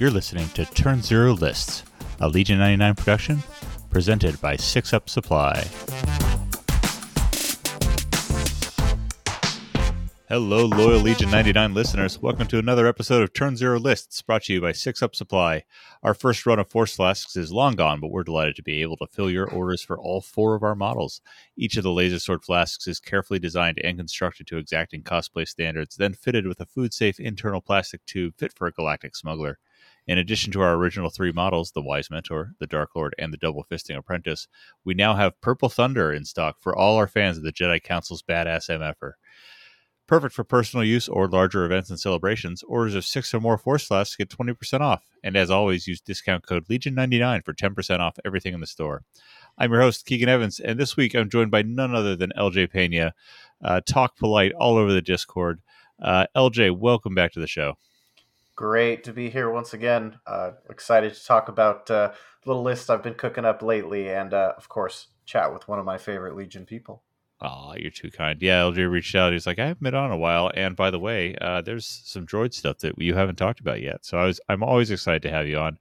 You're listening to Turn Zero Lists, a Legion 99 production presented by Six Up Supply. Hello, loyal Legion 99 listeners. Welcome to another episode of Turn Zero Lists brought to you by Six Up Supply. Our first run of Force Flasks is long gone, but we're delighted to be able to fill your orders for all four of our models. Each of the Laser Sword Flasks is carefully designed and constructed to exacting cosplay standards, then fitted with a food safe internal plastic tube fit for a galactic smuggler. In addition to our original three models, the Wise Mentor, the Dark Lord, and the Double Fisting Apprentice, we now have Purple Thunder in stock for all our fans of the Jedi Council's badass MFer. Perfect for personal use or larger events and celebrations. Orders of six or more Force Flasks get 20% off. And as always, use discount code Legion99 for 10% off everything in the store. I'm your host, Keegan Evans, and this week I'm joined by none other than LJ Pena. Uh, talk polite all over the Discord. Uh, LJ, welcome back to the show. Great to be here once again. Uh, excited to talk about uh, little list I've been cooking up lately, and uh, of course, chat with one of my favorite Legion people. Oh, you're too kind. Yeah, LJ reached out. He's like, I haven't been on a while, and by the way, uh, there's some droid stuff that you haven't talked about yet. So I was, I'm always excited to have you on.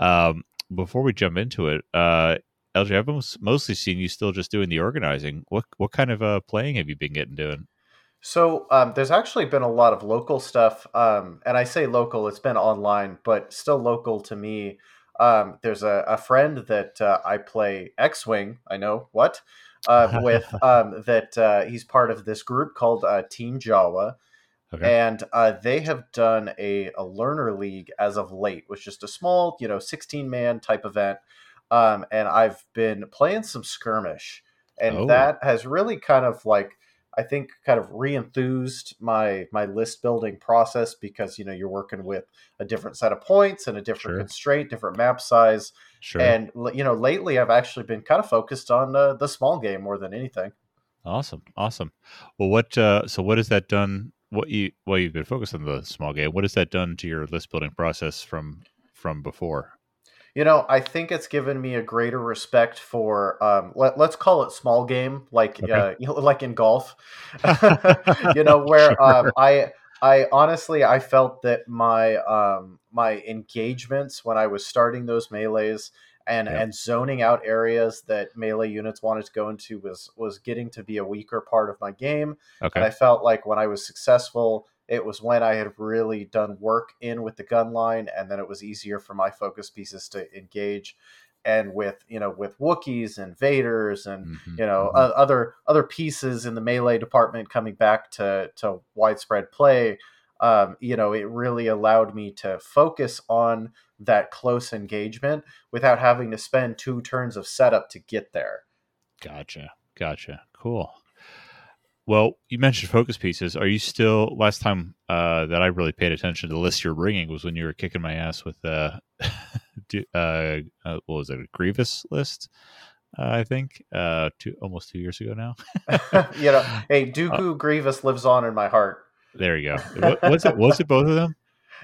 Um, before we jump into it, uh, LJ, I've most, mostly seen you still just doing the organizing. What what kind of uh, playing have you been getting doing? So um, there's actually been a lot of local stuff, um, and I say local, it's been online, but still local to me. Um, there's a, a friend that uh, I play X-wing. I know what uh, with um, that uh, he's part of this group called uh, Team Jawa. Okay. And uh, they have done a, a learner league as of late, which is just a small, you know, 16 man type event. Um, and I've been playing some skirmish, and oh. that has really kind of like I think kind of re-enthused my my list building process because you know you're working with a different set of points and a different sure. constraint, different map size. Sure. And you know, lately I've actually been kind of focused on uh, the small game more than anything. Awesome, awesome. Well, what uh, so what has that done? What you well you've been focused on the small game. What has that done to your list building process from from before? You know, I think it's given me a greater respect for um, let, us call it small game, like okay. uh, you know, like in golf. you know, where sure. um, I I honestly I felt that my um, my engagements when I was starting those melees and and zoning out areas that melee units wanted to go into was was getting to be a weaker part of my game. Okay. And I felt like when I was successful it was when I had really done work in with the gun line, and then it was easier for my focus pieces to engage. And with you know with Wookiees and Vaders and mm-hmm, you know mm-hmm. other other pieces in the melee department coming back to to widespread play, um, you know it really allowed me to focus on that close engagement without having to spend two turns of setup to get there. Gotcha, gotcha, cool. Well, you mentioned focus pieces. Are you still? Last time uh, that I really paid attention to the list you're bringing was when you were kicking my ass with uh, uh, uh, what was it? A Grievous list, uh, I think. Uh, two almost two years ago now. you know, hey, Dooku uh, Grievous lives on in my heart. There you go. Was it? Was it both of them?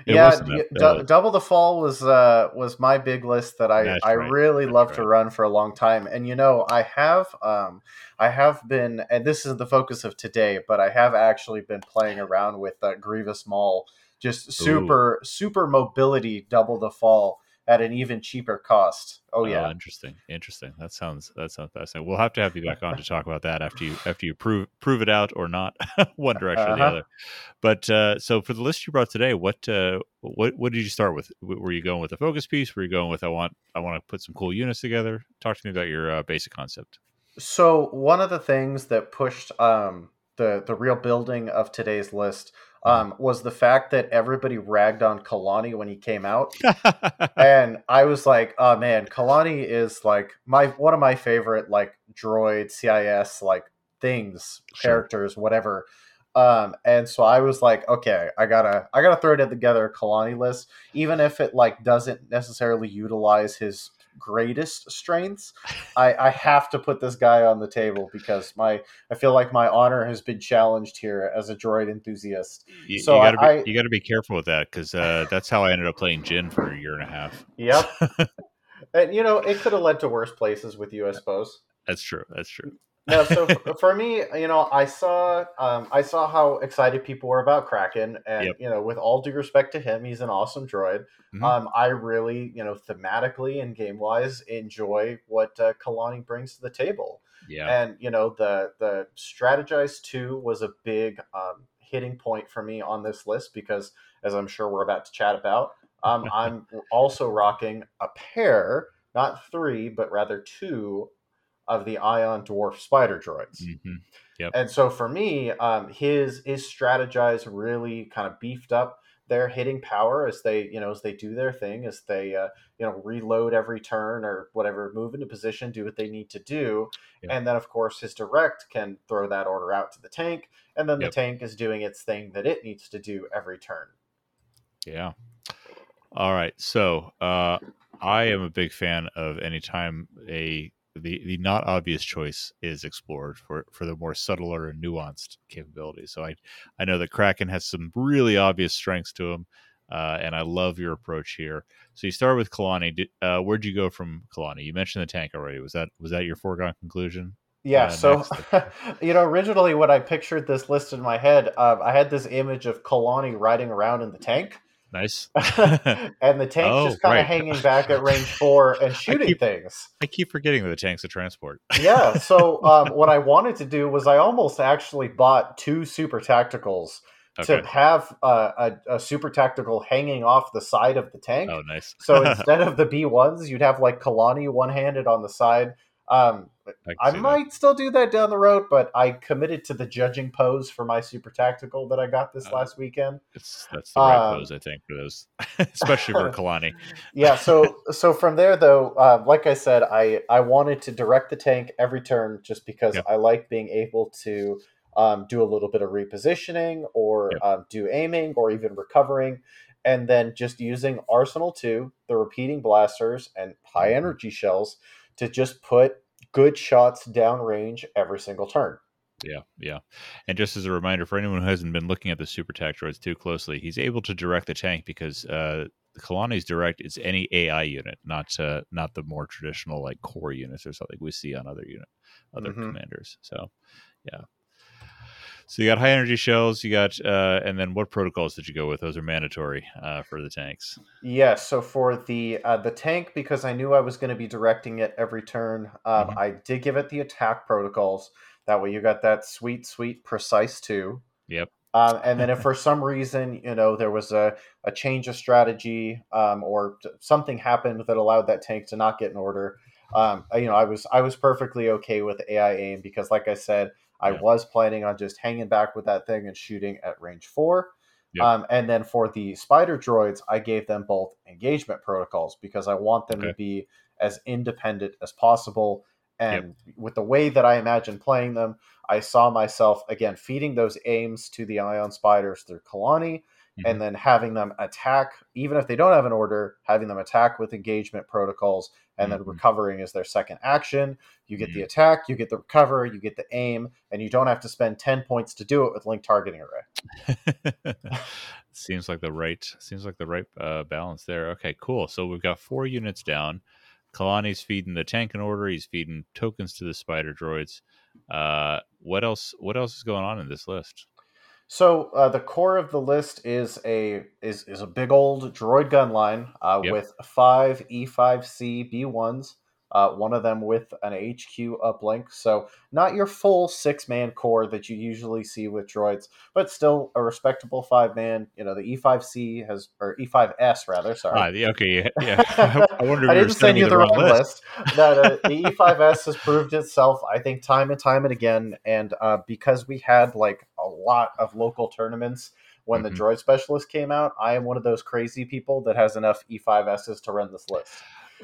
Yeah, d- double the fall was uh, was my big list that I That's I right. really That's love right. to run for a long time. And you know, I have um, I have been, and this is the focus of today, but I have actually been playing around with uh, Grievous Maul, just super Ooh. super mobility double the fall at an even cheaper cost. Oh yeah, oh, interesting, interesting. That sounds that sounds fascinating. We'll have to have you back on to talk about that after you after you prove prove it out or not, one direction uh-huh. or the uh-huh. other. But uh, so for the list you brought today, what uh, what what did you start with? Were you going with a focus piece? Were you going with I want I want to put some cool units together? Talk to me about your uh, basic concept. So one of the things that pushed um, the the real building of today's list um, was the fact that everybody ragged on Kalani when he came out, and I was like, "Oh man, Kalani is like my one of my favorite like droid CIS like things, sure. characters, whatever." Um, and so I was like, okay, I gotta, I gotta throw it together Kalani list, even if it like doesn't necessarily utilize his greatest strengths, I, I have to put this guy on the table because my I feel like my honor has been challenged here as a droid enthusiast. You, so you gotta I, be, you got to be careful with that because uh, that's how I ended up playing Jyn for a year and a half. Yep. and you know, it could have led to worse places with you, I suppose. That's true. That's true. No, so for, for me, you know, I saw um, I saw how excited people were about Kraken, and Yep. you know, with all due respect to him, he's an awesome droid. Mhm. Um, I really, you know, thematically and game wise, enjoy what uh, Kalani brings to the table. yeah. and you know the the strategize 2 was a big um, hitting point for me on this list because as i'm sure we're about to chat about um, i'm also rocking a pair not three but rather two of the ion dwarf spider droids Mhm. and so for me um, his his strategize really kind of beefed up their hitting power as they you know as they do their thing as they uh, you know reload every turn or whatever move into position do what they need to do and then of course his direct can throw that order out to the tank and then Yep. the tank is doing its thing that it needs to do every turn Yeah. All right. So uh, I am a big fan of anytime a the, the not obvious choice is explored for, for the more subtler and nuanced capabilities. So I I know that Kraken has some really obvious strengths to him, uh, and I love your approach here. So you start with Kalani. Did, uh, where'd you go from Kalani? You mentioned the tank already. Was that was that your foregone conclusion? Yeah, Uh, so you know, originally when I pictured this list in my head, um, I had this image of Kalani riding around in the tank, Nice. and the tank Oh, just kind right. of hanging back at range four and shooting keep- things. I keep forgetting that the tank's a transport. Yeah, so um, what I wanted to do was I almost actually bought two super tacticals Okay. to have uh, a, a super tactical hanging off the side of the tank. Oh, nice. So instead of the B ones, you'd have like Kalani one handed on the side. Um, can I see that. might still do that down the road, but I committed to the judging pose for my super tactical that I got this Uh, last weekend. It's that's the right Um, pose, I think, for those, especially for Kalani. Yeah, so so from there though, uh, like I said, I I wanted to direct the tank every turn just because Yep. I like being able to um, do a little bit of repositioning or Yep. um, do aiming or even recovering, and then just using Arsenal two, the repeating blasters and high Mhm. energy shells to just put good shots downrange every single turn. Yeah, yeah. And just as a reminder for anyone who hasn't been looking at the super tac droids too closely, he's able to direct the tank because uh, the Kalani's direct is any AI unit, not uh, not the more traditional like core units or something we see on other unit other Mhm. commanders. So, yeah. So you got high energy shells, you got, uh, and then what protocols did you go with? Those are mandatory uh, for the tanks. Yes. So for the uh, the tank, because I knew I was going to be directing it every turn, um, Mhm. I did give it the attack protocols. That way, you got that sweet, sweet, precise two. Yep. Um, and then if for some reason you know there was a, a change of strategy um, or something happened that allowed that tank to not get an order, um, you know I was I was perfectly okay with AI aim because like I said I Yeah. was planning on just hanging back with that thing and shooting at range four. Yep. Um, and then for the spider droids, I gave them both engagement protocols because I want them to be as independent as possible. And with the way that I imagine playing them, I saw myself again feeding those aims to the ion spiders through Kalani, Mhm. and then having them attack, even if they don't have an order, having them attack with engagement protocols, and then Mhm. recovering is their second action. You get the Mhm. attack, you get the recover, you get the aim, and you don't have to spend ten points to do it with link targeting array. seems like the right seems like the right uh, balance there. Okay, cool. So we've got four units down. Kalani's feeding the tank in order. He's feeding tokens to the spider droids. Uh, what else? What else is going on in this list? So uh, the core of the list is a is is a big old droid gun line uh, Yep. with five E5C B1s, uh, one of them with an HQ uplink. So not your full six man core that you usually see with droids, but still a respectable five man. You know the E5C has or E5S rather. Sorry. The- okay, yeah. yeah. I wonder if I didn't send you the the wrong wrong list. list. That uh, the E5S has proved itself, I think, time and time and again. And uh, because we had like a lot of local tournaments when Mhm. the droid specialist came out, I am one of those crazy people that has enough E5Ss to run this list.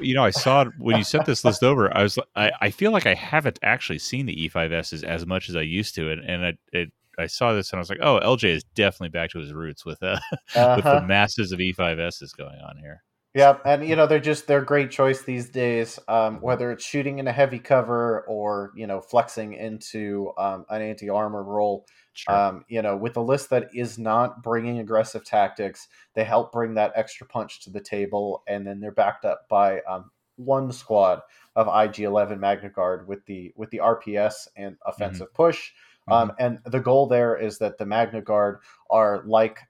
You know, I saw it when you sent this list over. I was, I, I feel like I haven't actually seen the E5Ss as much as I used to, and and it, it I saw this and I was like, oh, LJ is definitely back to his roots with uh, with Uh-huh. the masses of E5Ss going on here. Yeah, and you know they're just they're great choice these days. Um, whether it's shooting in a heavy cover or you know flexing into um, an anti armor role, Sure. um, you know, with a list that is not bringing aggressive tactics, they help bring that extra punch to the table, and then they're backed up by um, one squad of IG11 Magna Guard with the with the RPS and offensive mm-hmm. push. Um, mm-hmm. and the goal there is that the Magna Guard are like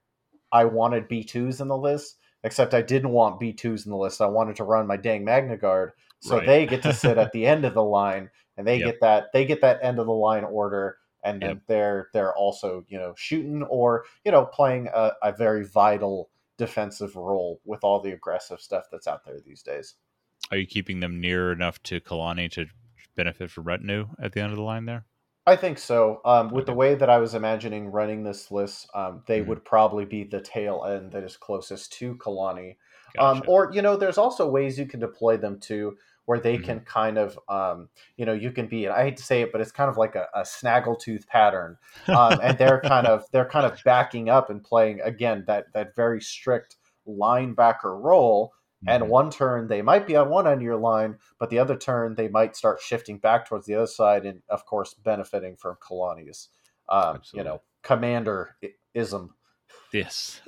I wanted B2s in the list, except I didn't want B2s in the list. I wanted to run my dang Magna Guard. So right. they get to sit at the end of the line and they yep. get that they get that end of the line order and yep. they're they're also, you know, shooting or, you know, playing a, a very vital defensive role with all the aggressive stuff that's out there these days. Are you keeping them near enough to Kalani to benefit from retinue at the end of the line there? I think so. Um, with okay. the way that I was imagining running this list, um, they mm-hmm. would probably be the tail end that is closest to Kalani. Um, gotcha. Um, or, you know, there's also ways you can deploy them to where they mm-hmm. can kind of, um, you know, you can be, and I hate to say it, but it's kind of like a, a snaggletooth pattern. Um, and they're kind of, they're kind of backing up and playing, again, that, that very strict linebacker role and mm-hmm. one turn they might be on one end of your line, but the other turn they might start shifting back towards the other side, and of course benefiting from Kalani's, um, you know, commander ism. Yes,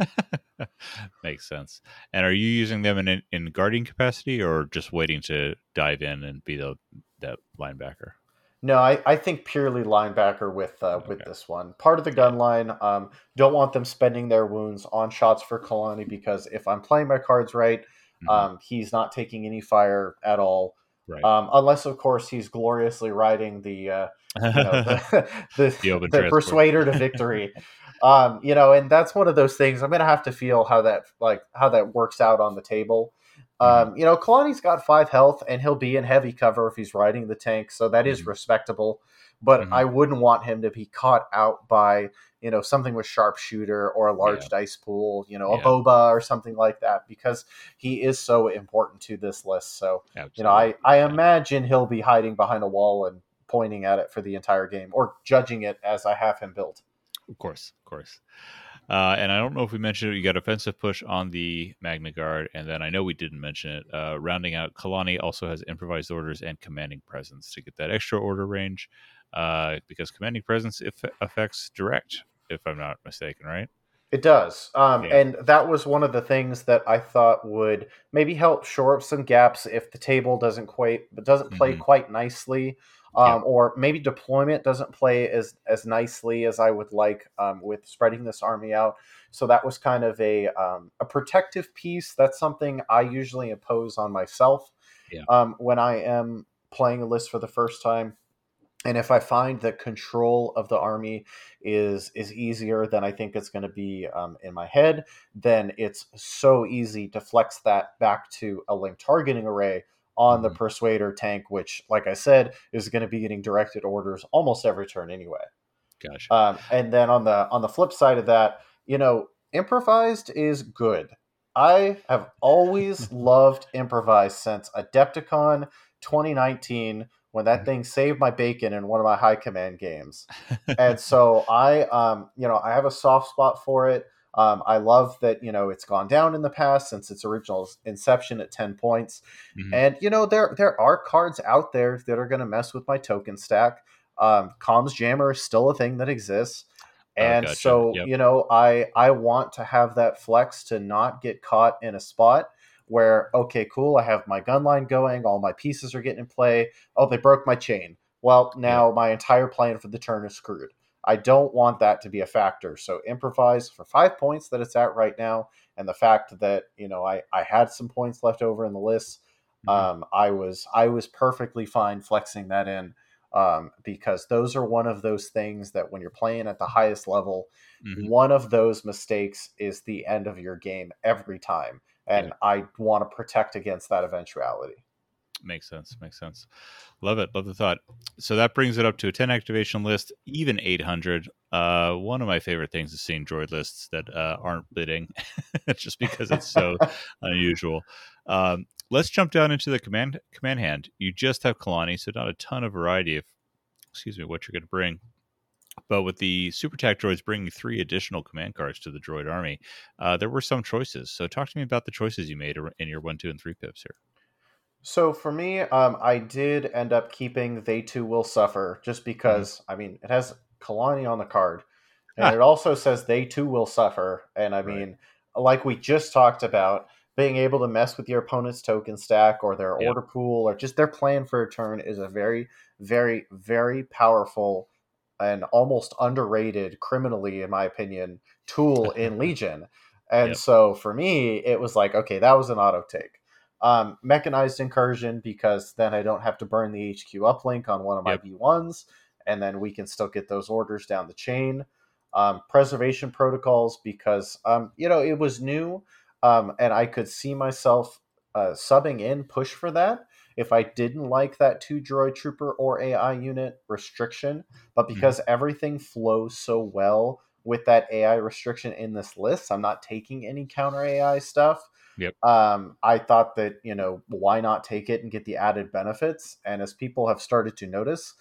makes sense. And are you using them in in guarding capacity, or just waiting to dive in and be the that linebacker? No, I, I think purely linebacker with uh, okay. with this one. Part of the gun line. Um, don't want them spending their wounds on shots for Kalani because if I'm playing my cards right, Mm-hmm. Um, he's not taking any fire at all. Right. Um, unless, of course, he's gloriously riding the uh, you know, the, the, the, the persuader to victory. um, you know, and that's one of those things. I'm gonna have to feel how that like how that works out on the table. Mm-hmm. Um, you know, Kalani's got five health, and he'll be in heavy cover if he's riding the tank, so that is mm-hmm. respectable. But mm-hmm. I wouldn't want him to be caught out by you know something with sharpshooter or a large yeah. dice pool you know yeah. a boba or something like that because he is so important to this list so Absolutely. you know i i imagine he'll be hiding behind a wall and pointing at it for the entire game or judging it as i have him built of course of course uh, and I don't know if we mentioned it. You got offensive push on the Magna Guard, and then I know we didn't mention it. Uh, rounding out, Kalani also has improvised orders and commanding presence to get that extra order range, uh, because commanding presence if, affects direct if I'm not mistaken, right? It does. Um, yeah. And that was one of the things that I thought would maybe help shore up some gaps if the table doesn't quite doesn't play mm-hmm. quite nicely. Um, yeah. or maybe deployment doesn't play as as nicely as I would like um, with spreading this army out. So that was kind of a um, a protective piece. That's something I usually impose on myself yeah. Um, when I am playing a list for the first time and if I find that control of the army is is easier than I think it's going to be um, in my head, then it's so easy to flex that back to a link targeting array on mm-hmm. the Persuader tank, which, like I said, is going to be getting directed orders almost every turn anyway. Gotcha. Um, and then on the on the flip side of that, you know, improvised is good. I have always loved improvised since Adepticon 2019 when that mm-hmm. thing saved my bacon in one of my high command games. and so I, um, you know, I have a soft spot for it. Um, I love that you know it's gone down in the past since its original inception at ten points, mm-hmm. and you know there there are cards out there that are going to mess with my token stack. Um, Comms Jammer is still a thing that exists, oh, and oh, gotcha. so yep. you know I I want to have that flex to not get caught in a spot where okay, cool, I have my gun line going, all my pieces are getting in play. Oh, they broke my chain. Well, now my entire plan for the turn is screwed. I don't want that to be a factor. So improvise for five points that it's at right now, and the fact that you know I I had some points left over in the list. Mm-hmm. Um, I was I was perfectly fine flexing that in um, because those are one of those things that when you're playing at the highest level, mm-hmm. one of those mistakes is the end of your game every time and yeah. I want to protect against that eventuality. Makes sense. Makes sense. Love it. Love the thought. So that brings it up to a 10 activation list, even 800. Uh, one of my favorite things is seeing droid lists that uh, aren't bidding, just because it's so unusual. Um, let's jump down into the command command hand. You just have Kalani, so not a ton of variety of, excuse me, what you're going to bring. But with the Super Tac droids bringing three additional command cards to the droid army, uh, there were some choices. So talk to me about the choices you made in your one, two, and three pips here. So for me, um, I did end up keeping They Too Will Suffer just mm-hmm. because, mm-hmm. I mean, it has Kalani on the card. And ah. it also says They Too Will Suffer. And I mean, like we just talked about, being able to mess with your opponent's token stack or their Yep. order pool or just their plan for a turn is a very, very, very powerful and almost underrated, criminally, in my opinion, tool in Legion. And Yep. so for me, it was like, okay, that was an auto take. Um, mechanized incursion because then I don't have to burn the HQ uplink on one of my Yep. B1s, and then we can still get those orders down the chain. Um, preservation protocols because um, you know it was new, um, and I could see myself uh, subbing in push for that if I didn't like that two droid trooper or AI unit restriction. But Mm-hmm. because everything flows so well with that AI restriction in this list, I'm not taking any counter AI stuff. Yep. Um, I thought that you know why not take it and get the added benefits. And as people have started to notice,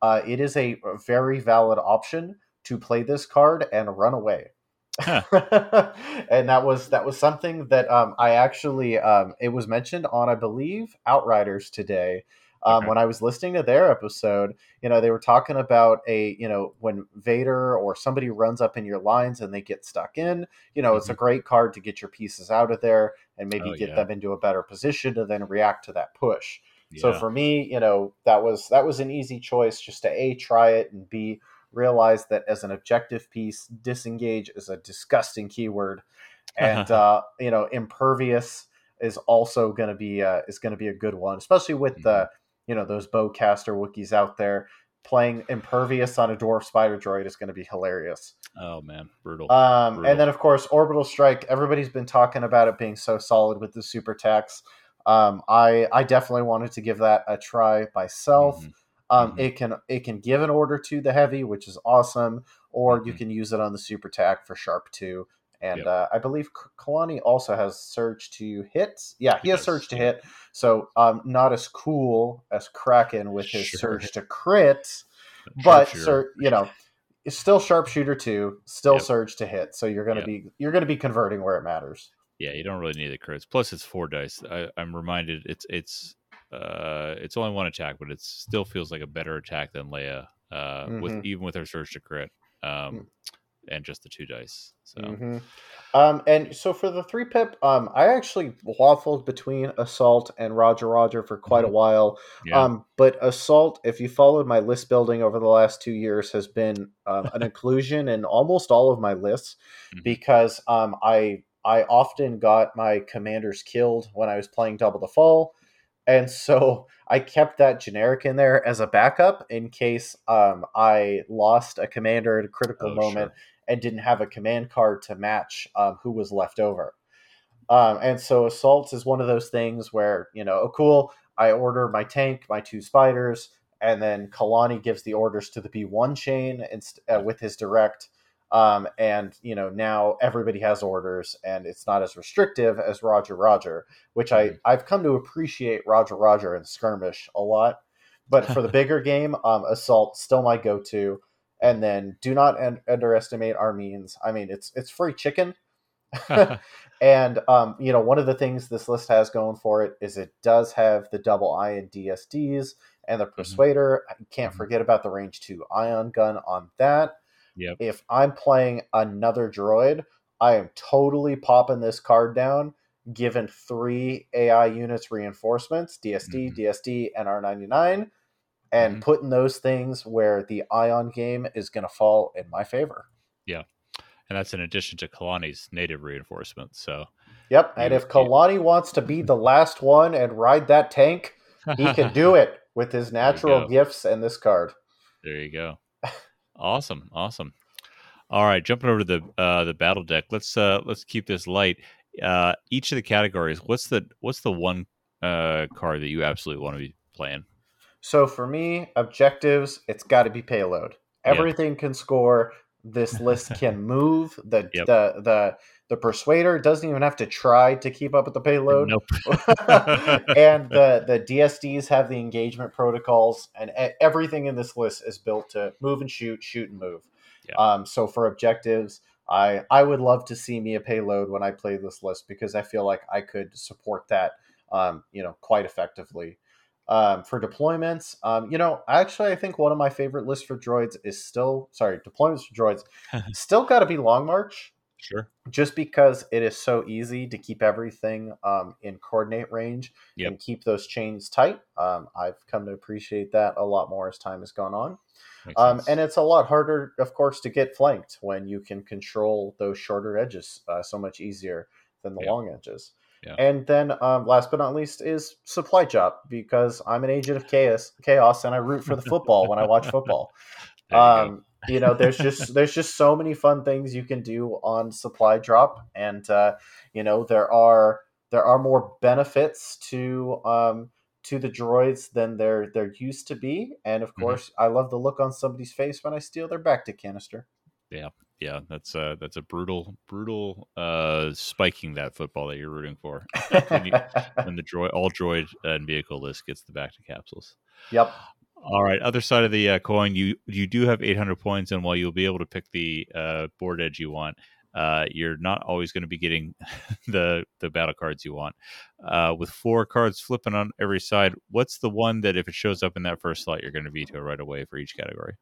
uh, it is a very valid option to play this card and run away. and that was that was something that um, I actually um, it was mentioned on I believe Outriders today um, Okay. when I was listening to their episode. You know they were talking about a you know when Vader or somebody runs up in your lines and they get stuck in. You know it's a great card to get your pieces out of there and maybe Oh, get yeah. them into a better position to then react to that push. So for me, you know, that was that was an easy choice just to a try it and b realize that as an objective piece, disengage is a disgusting keyword, and uh, you know, impervious is also going to be uh, is going to be a good one, especially with the Mm-hmm. You know those bowcaster Wookiees out there playing impervious on a dwarf spider droid is going to be hilarious. oh man, brutal. Um, Brutal. and then, of course, orbital strike. Everybody's been talking about it being so solid with the super tacs. Um, I I definitely wanted to give that a try myself. Mhm. Um, Mhm. It can it can give an order to the heavy, which is awesome, or you Mhm. can use it on the super tac for sharp two. And Yep. uh, I believe Kalani also has surge to hit. Yeah, he, He has does, surge to hit. So um, not as cool as Kraken with his Sure. surge to crit, but sir, you know, it's still sharpshooter too, still Yep. surge to hit. So you're gonna Yep. be you're gonna be converting where it matters. Yeah, you don't really need the crits. Plus, it's four dice. I, I'm reminded it's it's uh it's only one attack, but it still feels like a better attack than Leia. Uh, with Mhm. even with her surge to crit, um, Mm. And just the two dice. So Mhm. Um, and so for the three pip, um, I actually waffled between Assault and Roger Roger for quite a while. yeah, Um, but Assault, if you followed my list building over the last two years, has been um, an inclusion in almost all of my lists Mhm. because um, I I often got my commanders killed when I was playing Double the Fall, and so I kept that generic in there as a backup in case um, I lost a commander at a critical Oh, moment sure. And didn't have a command card to match um, who was left over. Um, and so assaults is one of those things where you know, oh cool, I order my tank, my two spiders, and then Kalani gives the orders to the B one chain inst- uh, with his direct. Um, and you know now everybody has orders, and it's not as restrictive as Roger Roger, which I Mhm. I've come to appreciate Roger Roger and skirmish a lot. But for the bigger game, um, assault still my go to. And then do not un- underestimate our means. I mean, it's it's free chicken. and um, you know, one of the things this list has going for it is it does have the double ion DSDs and the persuader. You can't Mhm. forget about the range two ion gun on that. Yep. If I'm playing another droid, I am totally popping this card down, given three AI units reinforcements, DSD, Mhm. DSD, and R99, and Mhm. putting those things where the ion game is going to fall in my favor. Yeah. And that's in addition to Kalani's native reinforcement. So Yep, and if Kalani wants to be the last one and ride that tank, he can do it with his natural gifts and this card. There you go. awesome, awesome. All right, jumping over to the uh, the battle deck. Let's uh, let's keep this light. Uh, each of the categories. What's the what's the one uh, card that you absolutely want to be playing? So for me, objectives, it's got to be payload. Everything can score. This list can move. The Yep. the the the persuader doesn't even have to try to keep up with the payload. Nope. and the the DSDs have the engagement protocols, and everything in this list is built to move and shoot, shoot and move. Yeah. Um, so for objectives, I I would love to see me a payload when I play this list because I feel like I could support that, um, you know, quite effectively. Um, for deployments, um, you know, actually, I think one of my favorite lists for droids is still sorry, deployments for droids still got to be Long March. Sure. just because it is so easy to keep everything um, in coordinate range Yep. and keep those chains tight. Um, I've come to appreciate that a lot more as time has gone on. Um, and it's a lot harder, of course, to get flanked when you can control those shorter edges uh, so much easier than the Yeah. long edges. Yeah. And then, um, last but not least, is supply drop because I'm an agent of chaos, chaos, and I root for the football when I watch football. You. Um, you know, there's just there's just so many fun things you can do on supply drop, and uh, you know there are there are more benefits to um, to the droids than there there used to be, and of Mhm. course, I love the look on somebody's face when I steal their bacta canister. yeah, that's uh that's a brutal, brutal uh spiking that football that you're rooting for. When you- when the droid all droid and vehicle list gets the bacta capsules. yep. All right, other side of the uh, coin, you you do have 800 points, and while you'll be able to pick the uh, board edge you want, uh, you're not always going to be getting the the battle cards you want. Uh, with four cards flipping on every side, what's the one that if it shows up in that first slot, you're going to veto right away for each category?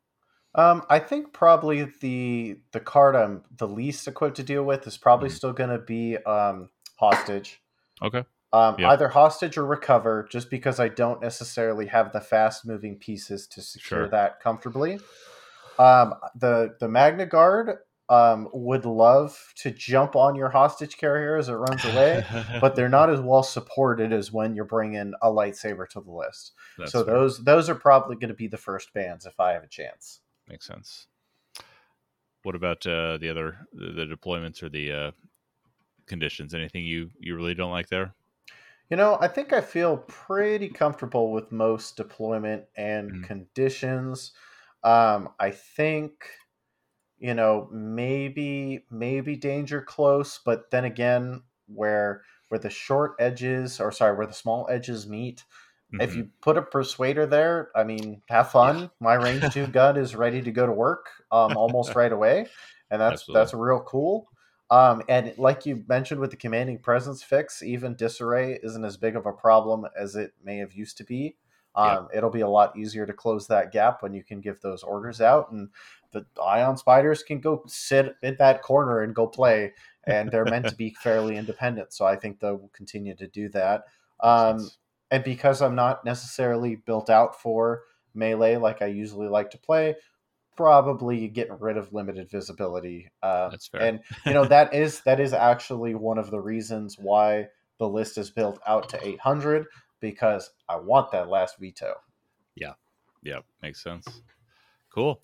Um, I think probably the the card I'm the least equipped to deal with is probably Mhm. still going to be um, hostage. Okay, Um, Yep. Either hostage or recover, just because I don't necessarily have the fast moving pieces to secure Sure. that comfortably. Um, the the Magna Guard um, would love to jump on your hostage carrier as it runs away, but they're not as well supported as when you're bringing a lightsaber to the list. That's so fair. those those are probably going to be the first bans if I have a chance. Makes sense. What about uh, the other the, deployments or the uh, conditions? Anything you you really don't like there? You know, I think I feel pretty comfortable with most deployment and Mhm. conditions. Um, I think, you know, maybe maybe danger close, but then again, where where the short edges, or sorry, where the small edges meet, if Mhm. you put a persuader there, I mean, have fun. My range two gun is ready to go to work um, almost right away, and that's Absolutely. that's real cool. Um, and like you mentioned with the commanding presence fix, even disarray isn't as big of a problem as it may have used to be. Yeah. Um, It'll be a lot easier to close that gap when you can give those orders out, and the ion spiders can go sit in that corner and go play, and they're meant to be fairly independent. So I think they'll continue to do that. Um. And because I'm not necessarily built out for melee like I usually like to play, probably getting rid of limited visibility. Uh, That's fair. And you know that is that is actually one of the reasons why the list is built out to 800 because I want that last veto. Yeah, yeah, makes sense. Cool.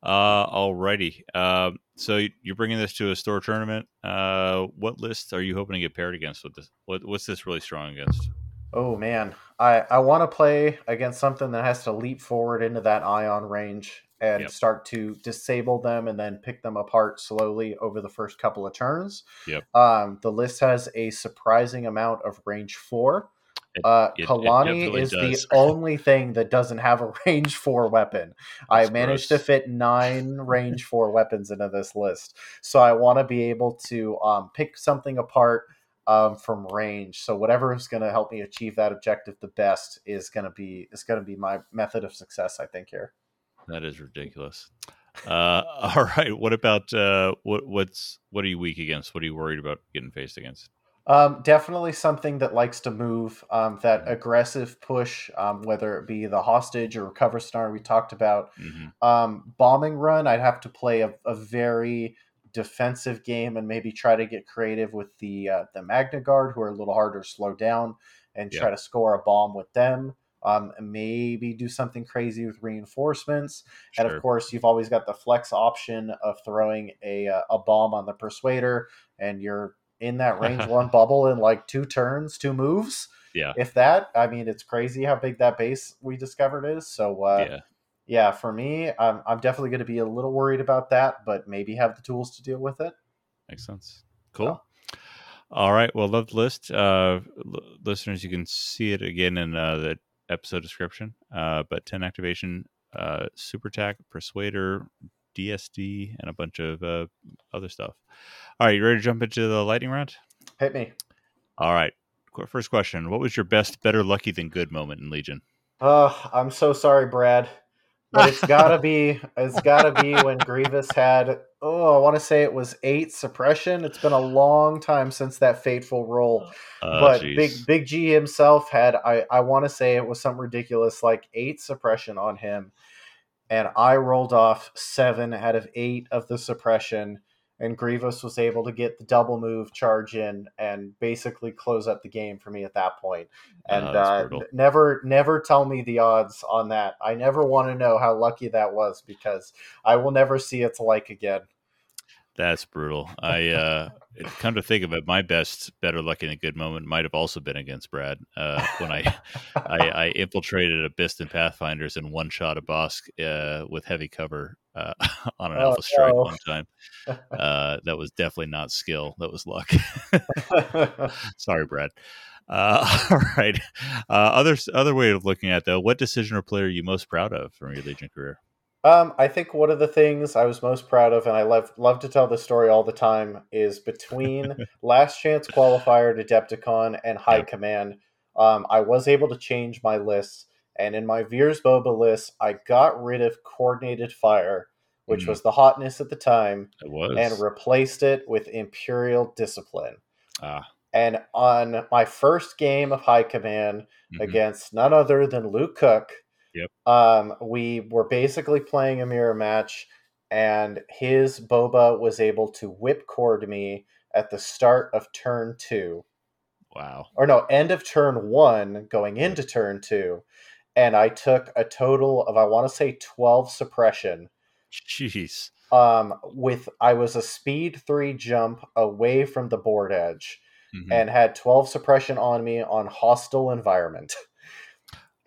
Uh, alrighty. Um, so you're bringing this to a store tournament. Uh, what list are you hoping to get paired against with this? What, what's this really strong against? Oh man, I I want to play against something that has to leap forward into that ion range and Yep. start to disable them and then pick them apart slowly over the first couple of turns. Yep. Um, the list has a surprising amount of range four. It- uh, it- it Kalani definitely is does. the only thing that doesn't have a range four weapon. I managed gross. to fit nine range four weapons into this list, so I want to be able to um, pick something apart um, from range. So whatever is going to help me achieve that objective the best is going to be is going to be my method of success. I think here. That is ridiculous. Uh, all right. What about uh, what what's what are you weak against? What are you worried about getting faced against? Um, definitely something that likes to move. Um, that aggressive push, um, whether it be the hostage or recover star we talked about. hmm Um, bombing run, I'd have to play a, a very defensive game and maybe try to get creative with the uh, the Magna Guard, who are a little harder to slow down, and Yeah. try to score a bomb with them. Um, maybe do something crazy with reinforcements. And of course, you've always got the flex option of throwing a uh, a bomb on the Persuader, and you're in that range one bubble in like two turns, two moves. Yeah. If that, I mean, it's crazy how big that base we discovered is. So uh, yeah. Yeah, for me, I'm, I'm definitely going to be a little worried about that, but maybe have the tools to deal with it. Makes sense. Cool. All right. Well, love the list. Uh, l- listeners, you can see it again in uh, the episode description. Uh, but 10 activation, uh, Super Tac, Persuader, DSD, and a bunch of uh, other stuff. All right. You ready to jump into the lightning round? Hit me. All right. First question What was your best, better, lucky than good moment in Legion? Oh, I'm so sorry, Brad. But it's gotta be it's gotta be when Grievous had oh I want to say it was eight suppression. It's been a long time since that fateful roll, Oh, oh but jeez. big Big G himself had I I want to say it was something ridiculous like eight suppression on him, and I rolled off seven out of eight of the suppression. And Grievous was able to get the double move charge in and basically close up the game for me at that point. point and that's uh, never never tell me the odds on that i never want to know how lucky that was because i will never see its like again That's brutal. I uh come to think of it, my best better luck in a good moment might have also been against Brad. Uh when I I, I infiltrated Abyss and Pathfinders and one shot a Bossk uh with heavy cover uh on an Oh, alpha strike no. one time. Uh that was definitely not skill. That was luck. Sorry, Brad. Uh, all right. Uh, other other way of looking at it, though, what decision or player are you most proud of from your Legion career? um, i think one of the things i was most proud of and i love love to tell this story all the time is between last chance qualifier to Adepticon and high Yep. command um, i was able to change my lists and in my veers boba list i got rid of coordinated fire which Mhm. was the hotness at the time It was and replaced it with Imperial Discipline. ah, And on my first game of High Command mhm. against none other than Luke Cook, Yep. um, we were basically playing a mirror match, and his Boba was able to whipcord me at the start of turn two, wow. or no, end of turn one, going into turn two. And I took a total of, I want to say, 12 suppression Jeez. um with i was a speed 3 jump away from the board edge Mhm. and had 12 suppression on me on hostile environment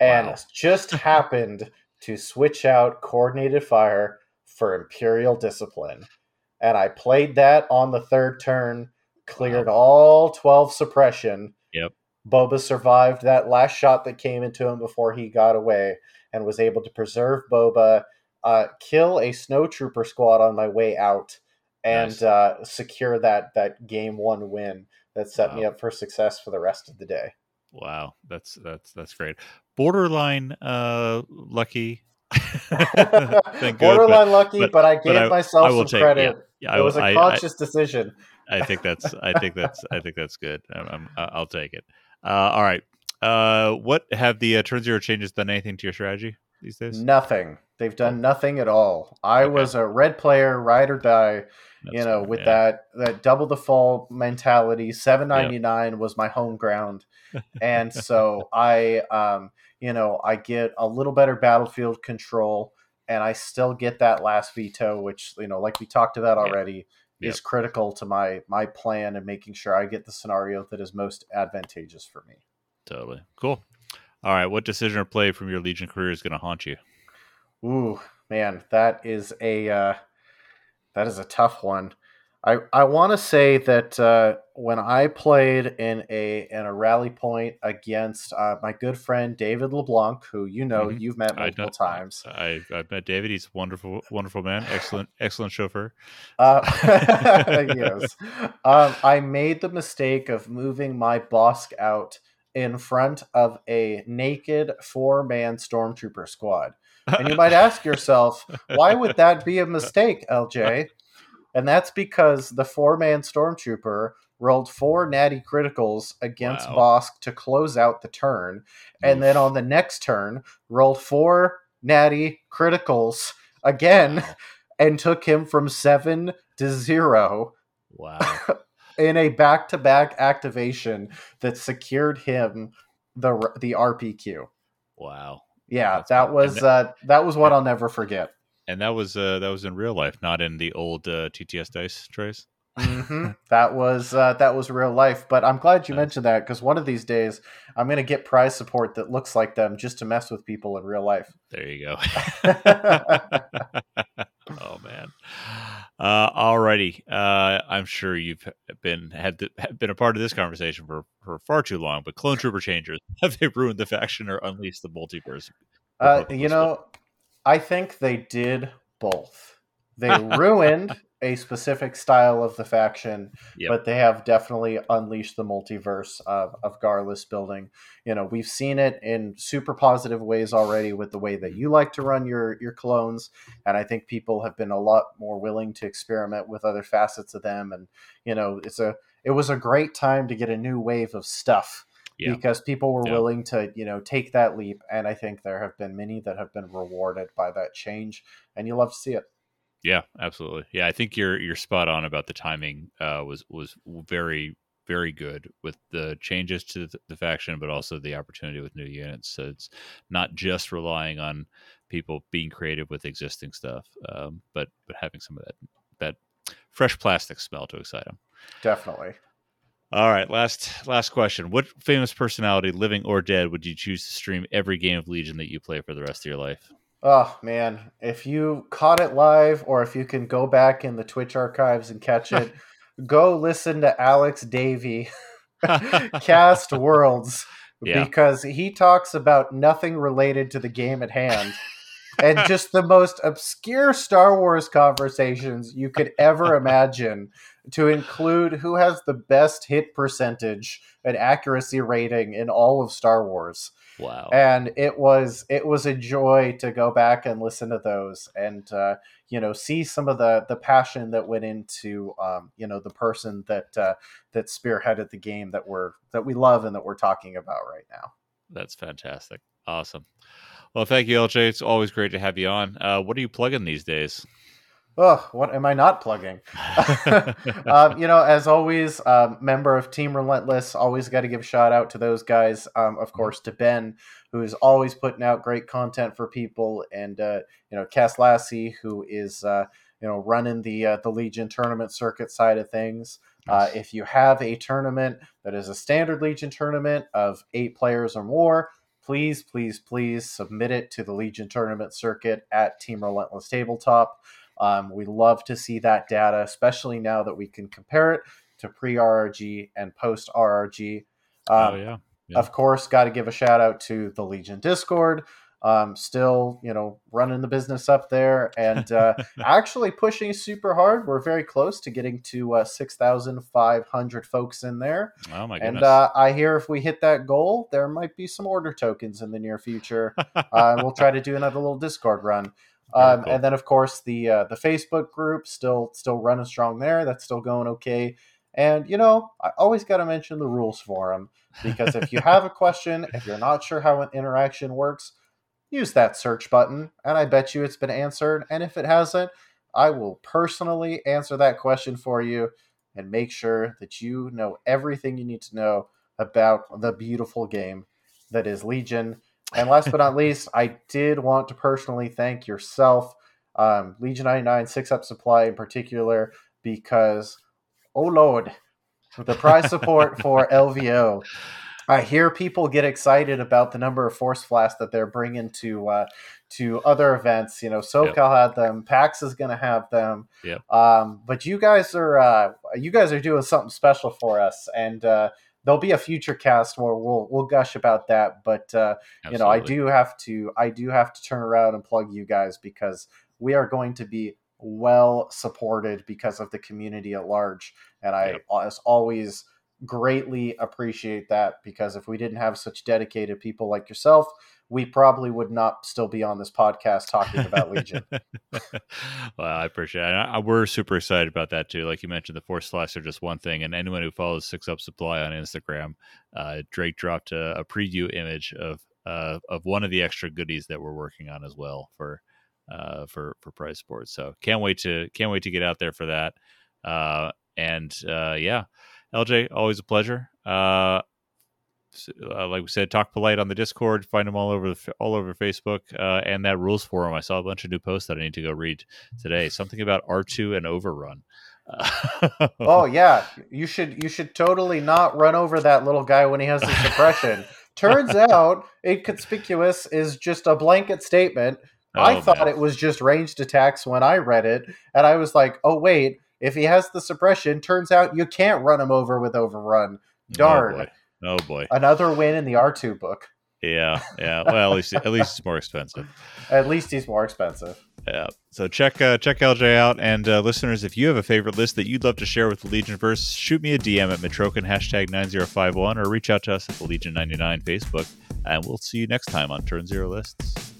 and Wow. just happened to switch out coordinated fire for imperial discipline and i played that on the third turn cleared Wow. all 12 suppression Yep. Boba survived that last shot that came into him before he got away and was able to preserve boba uh, kill a snow trooper squad on my way out and Nice. uh, secure that that game one win that set me up for success for the rest of the day. Wow, that's that's that's great. Borderline uh lucky. Borderline lucky, but- but, I gave I- myself I will some take- credit. yeah, I, it was a I, I, conscious decision. I think that's I think that's I think that's good. I'm, I'm, I'll take it. Uh, all right. Uh, what have the uh, turn zero changes done anything to your strategy these days? Nothing. They've done nothing at all. I Okay. was a red player, ride or die. you know, fine, with yeah. that that double the fall mentality. Seven ninety nine was my home ground, and so I, um, you know, I get a little better battlefield control, and I still get that last veto, which you know, like we talked about Yeah. Already, is critical to my my plan and making sure I get the scenario that is most advantageous for me. Totally cool. All right, what decision or play from your Legion career is going to haunt you? Ooh, man, that is a uh, that is a tough one. I I want to say that uh, when I played in a in a rally point against uh, my good friend David LeBlanc, who you know Mhm. you've met I multiple know- times, I I've met David. He's a wonderful, wonderful man. Excellent, excellent chauffeur. uh, yes, um, I made the mistake of moving my Bossk out in front of a naked four man stormtrooper squad. And you might ask yourself, why would that be a mistake, LJ? And that's because the four man stormtrooper rolled four natty criticals against Wow. Bossk to close out the turn. And then on the next turn, rolled four natty criticals again Wow. and took him from seven to zero Wow. in a back to back activation that secured him the the RPQ. Wow. Yeah, That's that was uh, that was what I'll never forget. And that was uh, that was in real life, not in the old uh, TTS dice trays. hmm that was uh, that was real life. But I'm glad you Nice. mentioned that because one of these days I'm going to get prize support that looks like them just to mess with people in real life. There you go. oh man. Uh, alrighty. Uh, I'm sure you've been had to, been a part of this conversation for, for far too long. But clone trooper changers have they ruined the faction or unleashed the multiverse? Uh, you know, I think they did both. They ruined a specific style of the faction, Yep. but they have definitely unleashed the multiverse of, of Gar list building. You know, we've seen it in super positive ways already with the way that you like to run your your clones, and I think people have been a lot more willing to experiment with other facets of them. And you know, it's a it was a great time to get a new wave of stuff Yeah. because people were Yeah. willing to you know take that leap, and I think there have been many that have been rewarded by that change, and you love to see it. Yeah, absolutely. Yeah, I think you're you're spot on about the timing. Uh, was was very very good with the changes to the, the faction, but also the opportunity with new units. So it's not just relying on people being creative with existing stuff, um, but but having some of that that fresh plastic smell to excite them. Definitely. All right, last last question. What famous personality, living or dead, would you choose to stream every game of Legion that you play for the rest of your life? Oh man, if you caught it live or if you can go back in the Twitch archives and catch it, go listen to Alex Davy cast Worlds Yeah. because he talks about nothing related to the game at hand. And just the most obscure Star Wars conversations you could ever imagine to include who has the best hit percentage and accuracy rating in all of Star Wars Wow. and it was it was a joy to go back and listen to those and uh, you know see some of the the passion that went into um, you know the person that uh, that spearheaded the game that we're that we love and that we're talking about right now. That's fantastic. Awesome. Well, thank you, LJ. It's always great to have you on. Uh, what are you plugging these days? Oh, what am I not plugging? um, you know, as always, um, member of Team Relentless. Always got to give a shout out to those guys. Um, of course, to Ben, who's always putting out great content for people, and uh, you know, Cass Lassie, who is uh, you know running the uh, the Legion tournament circuit side of things. Uh, if you have a tournament that is a standard Legion tournament of eight players or more, please, please, please submit it to the Legion tournament circuit at Team Relentless Tabletop. Um, we love to see that data, especially now that we can compare it to pre RRG and post RRG. Um, oh yeah. Yeah. Of course, got to give a shout out to the Legion Discord. Um, still, you know, running the business up there and uh, actually pushing super hard. We're very close to getting to uh, 6,500 folks in there. oh my goodness. And uh, I hear if we hit that goal, there might be some order tokens in the near future. uh, we'll try to do another little Discord run. Um, cool. And then, of course, the uh, the Facebook group still still running strong there. That's still going okay. And you know, I always got to mention the rules forum because if you have a question, if you're not sure how an interaction works, use that search button, and I bet you it's been answered. And if it hasn't, I will personally answer that question for you and make sure that you know everything you need to know about the beautiful game that is Legion. And last but not least, I did want to personally thank yourself, um, Legion 99, Six Up Supply in particular, because, oh Lord, the prize support for LVO. I hear people get excited about the number of Force Flasks that they're bringing to uh, to other events. You know, SoCal had them, PAX is going to have them. Yep. Um, but you guys are uh, you guys are doing something special for us, and uh, there'll be a future cast where we'll we'll gush about that. But uh, you know, I do have to I do have to turn around and plug you guys because we are going to be well supported because of the community at large, and I Yep. as always greatly appreciate that because if we didn't have such dedicated people like yourself, we probably would not still be on this podcast talking about Legion. well, I appreciate it. I, we're super excited about that too. Like you mentioned, the Force Flasks are just one thing, and anyone who follows Six Up Supply on Instagram, uh, Drake dropped a, a preview image of uh, of one of the extra goodies that we're working on as well for uh, for for Prize Sports. So can't wait to can't wait to get out there for that. Uh, and uh, yeah, LJ, always a pleasure. Uh, uh, like we said, talk polite on the Discord. Find them all over the, all over Facebook uh, and that rules forum. I saw a bunch of new posts that I need to go read today. Something about R two and Overrun. Oh yeah, you should you should totally not run over that little guy when he has the suppression. Turns out inconspicuous is just a blanket statement. I Oh, thought man. it was just ranged attacks when I read it, and I was like, "Oh wait, if he has the suppression, turns out you can't run him over with overrun." Darn. Oh boy. Oh boy. Another win in the R two book. Yeah. Yeah. Well, at least at least it's more expensive. At least he's more expensive. Yeah. So check uh, check LJ out, and uh, listeners, if you have a favorite list that you'd love to share with the Legionverse, shoot me a DM at Metrokin hashtag nine zero five one, or reach out to us at the Legion ninety nine Facebook, and we'll see you next time on Turn Zero Lists.